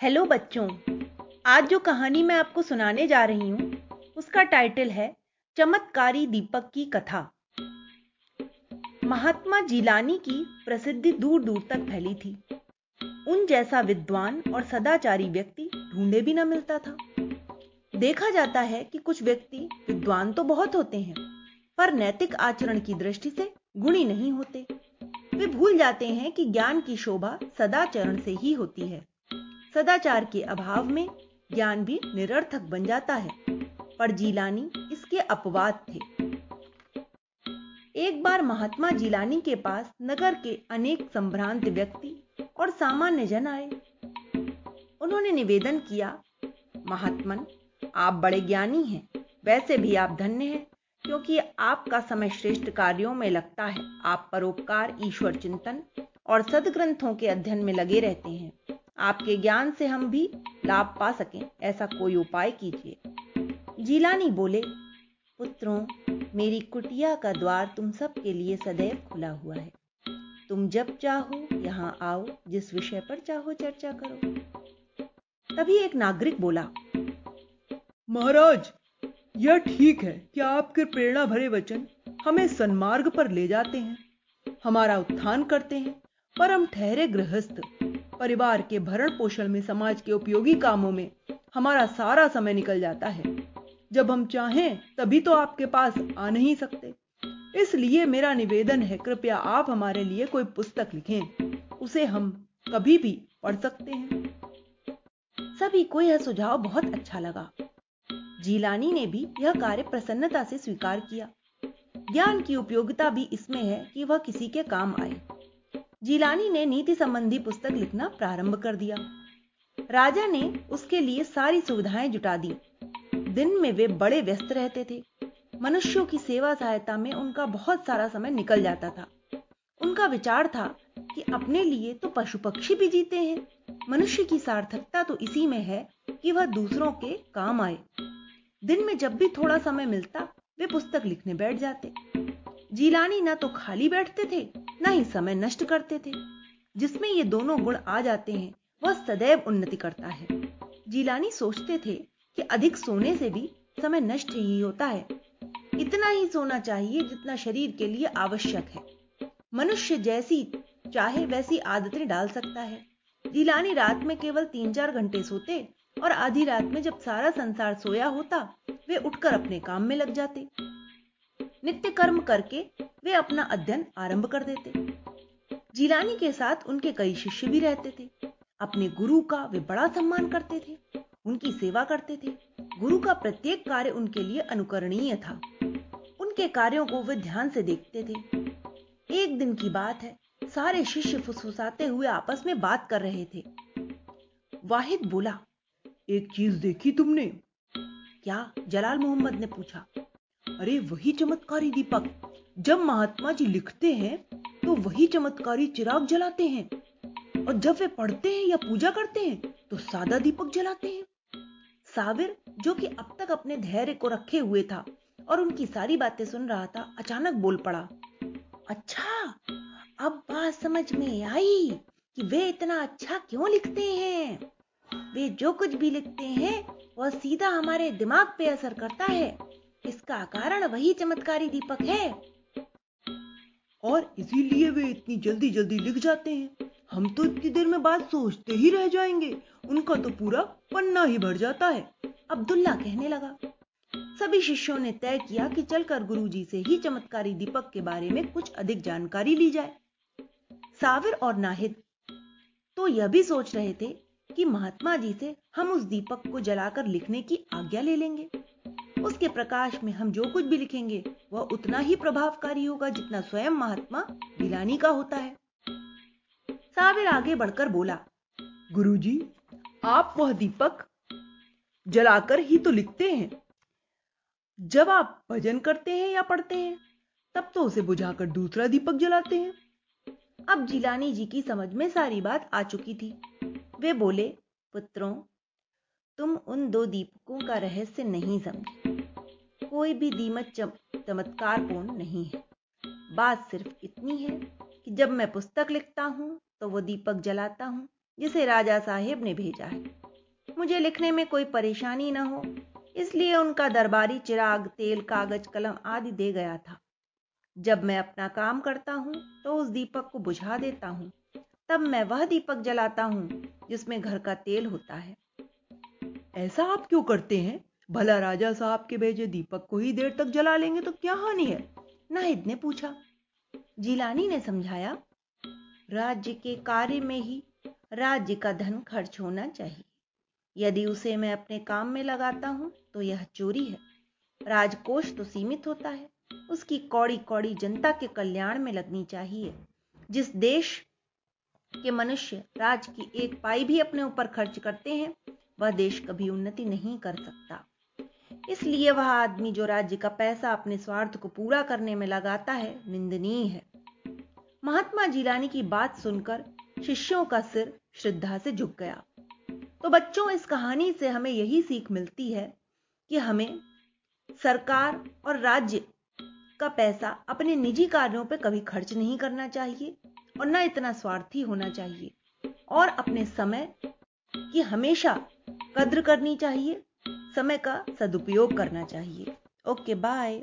Hello बच्चों, आज जो कहानी मैं आपको सुनाने जा रही हूँ, उसका टाइटल है चमत्कारी दीपक की कथा। महात्मा जीलानी की प्रसिद्धि दूर दूर तक फैली थी। उन जैसा विद्वान और सदाचारी व्यक्ति ढूंढे भी न मिलता था। देखा जाता है कि कुछ व्यक्ति विद्वान तो बहुत होते हैं, पर नैतिक आचरण की दृष्टि से गुणी नहीं होते। वे भूल जाते हैं कि ज्ञान की शोभा सदाचरण से ही होती है। सदाचार के अभाव में ज्ञान भी निरर्थक बन जाता है। पर जीलानी इसके अपवाद थे। एक बार महात्मा जीलानी के पास नगर के अनेक संभ्रांत व्यक्ति और सामान्य जन आए। उन्होंने निवेदन किया, महात्मन, आप बड़े ज्ञानी हैं, वैसे भी आप धन्य हैं, क्योंकि आपका समय श्रेष्ठ कार्यों में लगता है। आप परोपकार, ईश्वर चिंतन और सदग्रंथों के अध्ययन में लगे रहते हैं। आपके ज्ञान से हम भी लाभ पा सकें, ऐसा कोई उपाय कीजिए। जीलानी बोले, पुत्रों, मेरी कुटिया का द्वार तुम सब के लिए सदैव खुला हुआ है। तुम जब चाहो, यहाँ आओ, जिस विषय पर चाहो चर्चा करो। तभी एक नागरिक बोला, महाराज, यह ठीक है कि आपके प्रेरणा भरे वचन हमें सन्मार्ग पर ले जाते हैं। हमारा उत्थान करते हैं पर हम ठहरे गृहस्थ परिवार के भरण पोषण में, समाज के उपयोगी कामों में हमारा सारा समय निकल जाता है। जब हम चाहें, तभी तो आपके पास आ नहीं सकते। इसलिए मेरा निवेदन है, कृपया आप हमारे लिए कोई पुस्तक लिखें। उसे हम कभी भी पढ़ सकते हैं। सभी को यह सुझाव बहुत अच्छा लगा। जीलानी ने भी यह कार्य प्रसन्नता से स्वीकार किया। ज्ञान की उपयोगिता भी इसमें है कि वह किसी के काम आए। जीलानी ने नीति संबंधी पुस्तक लिखना प्रारंभ कर दिया। राजा ने उसके लिए सारी सुविधाएँ जुटा दी। दिन में वे बड़े व्यस्त रहते थे। मनुष्यों की सेवा सहायता में उनका बहुत सारा समय निकल जाता था। उनका विचार था कि अपने लिए तो पशु पक्षी भी जीते हैं। मनुष्य की सार्थकता तो इसी में है कि वह दूसरों के काम आए। दिन में जब भी थोड़ा समय मिलता, वे पुस्तक लिखने बैठ जाते। जीलानी ना तो खाली बैठते थे ना ही समय नष्ट करते थे। जिसमें ये दोनों गुण आ जाते हैं, वह सदैव उन्नति करता है। जीलानी सोचते थे कि अधिक सोने से भी समय नष्ट ही होता है। इतना ही सोना चाहिए जितना शरीर के लिए आवश्यक है। मनुष्य जैसी, चाहे वैसी आदतें डाल सकता है। जीलानी रात में केवल तीन चार घंटे सोते और आधी रात में जब सारा संसार सोया होता, वे उठकर अपने काम में लग जाते। नित्य कर्म करके वे अपना अध्ययन आरंभ कर देते। जीलानी के साथ उनके कई शिष्य भी रहते थे। अपने गुरु का वे बड़ा सम्मान करते थे, उनकी सेवा करते थे। गुरु का प्रत्येक कार्य उनके लिए अनुकरणीय था। उनके कार्यों को वे ध्यान से देखते थे। एक दिन की बात है, सारे शिष्य फुसफुसाते हुए आपस में बात कर रहे थे। वाहिद बोला, एक चीज़ देखी तुमने? क्या जलाल मोहम्मद ने पूछा, अरे, वही चमत्कारी दीपक जब महात्मा जी लिखते हैं तो वही चमत्कारी चिराग जलाते हैं। और जब वे पढ़ते हैं या पूजा करते हैं तो सादा दीपक जलाते हैं। साविर, जो कि अब तक अपने धैर्य को रखे हुए था और उनकी सारी बातें सुन रहा था, अचानक बोल पड़ा अच्छा अब बात समझ में आई कि वे इतना अच्छा क्यों लिखते हैं? वे जो कुछ भी लिखते हैं, वह सीधा हमारे दिमाग पे असर करता है। इसका कारण वही चमत्कारी दीपक है। और इसीलिए वे इतनी जल्दी जल्दी लिख जाते हैं। हम तो इतनी देर में बात सोचते ही रह जाएँगे। उनका तो पूरा पन्ना ही भर जाता है। अब्दुल्ला कहने लगा, सभी शिष्यों ने तय किया कि चलकर गुरुजी से ही चमत्कारी दीपक के बारे में कुछ अधिक जानकारी ली जाए। साविर और नाहिद तो यह भी सोच रहे थे कि महात्मा जी से हम उस दीपक को जलाकर लिखने की आज्ञा ले लेंगे। उसके प्रकाश में हम जो कुछ भी लिखेंगे वह उतना ही प्रभावकारी होगा जितना स्वयं महात्मा गिलानी का होता है। साविर आगे बढ़कर बोला गुरुजी, आप वह दीपक जलाकर ही तो लिखते हैं। जब आप भजन करते हैं या पढ़ते हैं तब तो उसे बुझाकर दूसरा दीपक जलाते हैं। अब जिलानी जी की समझ में सारी बात आ चुकी थी। वे बोले पुत्रों तुम उन दो दीपकों का रहस्य नहीं समझे। कोई भी दीमक चमत्कारपूर्ण नहीं है। बात सिर्फ़ इतनी है कि जब मैं पुस्तक लिखता हूँ तो वो दीपक जलाता हूँ, जिसे राजा साहेब ने भेजा है। मुझे लिखने में कोई परेशानी न हो, इसलिए उनका दरबारी चिराग, तेल, कागज़, कलम आदि दे गया था। जब मैं अपना काम करता हूँ तो उस दीपक को बुझा देता हूँ। तब मैं वह दीपक जलाता हूँ, जिसमें घर का तेल होता है। ऐसा आप क्यों करते हैं? भला राजा साहब के भेजे दीपक को ही देर तक जला लेंगे तो क्या हानि है? नाहिद ने पूछा। जिलानी ने समझाया, राज्य के कार्य में ही राज्य का धन खर्च होना चाहिए। यदि उसे मैं अपने काम में लगाता हूँ तो यह चोरी है। राजकोष तो सीमित होता है। उसकी कौड़ी कौड़ी जनता के कल्याण में लगनी चाहिए। जिस देश के मनुष्य राज की एक पाई भी अपने ऊपर खर्च करते हैं वह देश कभी उन्नति नहीं कर सकता। इसलिए वह आदमी जो राज्य का पैसा अपने स्वार्थ को पूरा करने में लगाता है, निंदनीय है। महात्मा जिलानी की बात सुनकर शिष्यों का सिर श्रद्धा से झुक गया। तो बच्चों, इस कहानी से हमें यही सीख मिलती है कि हमें सरकार और राज्य का पैसा अपने निजी कार्यों पर कभी खर्च नहीं करना चाहिए और न इतना स्वार्थी होना चाहिए और अपने समय की हमेशा कद्र करनी चाहिए समय का सदुपयोग करना चाहिए। Okay bye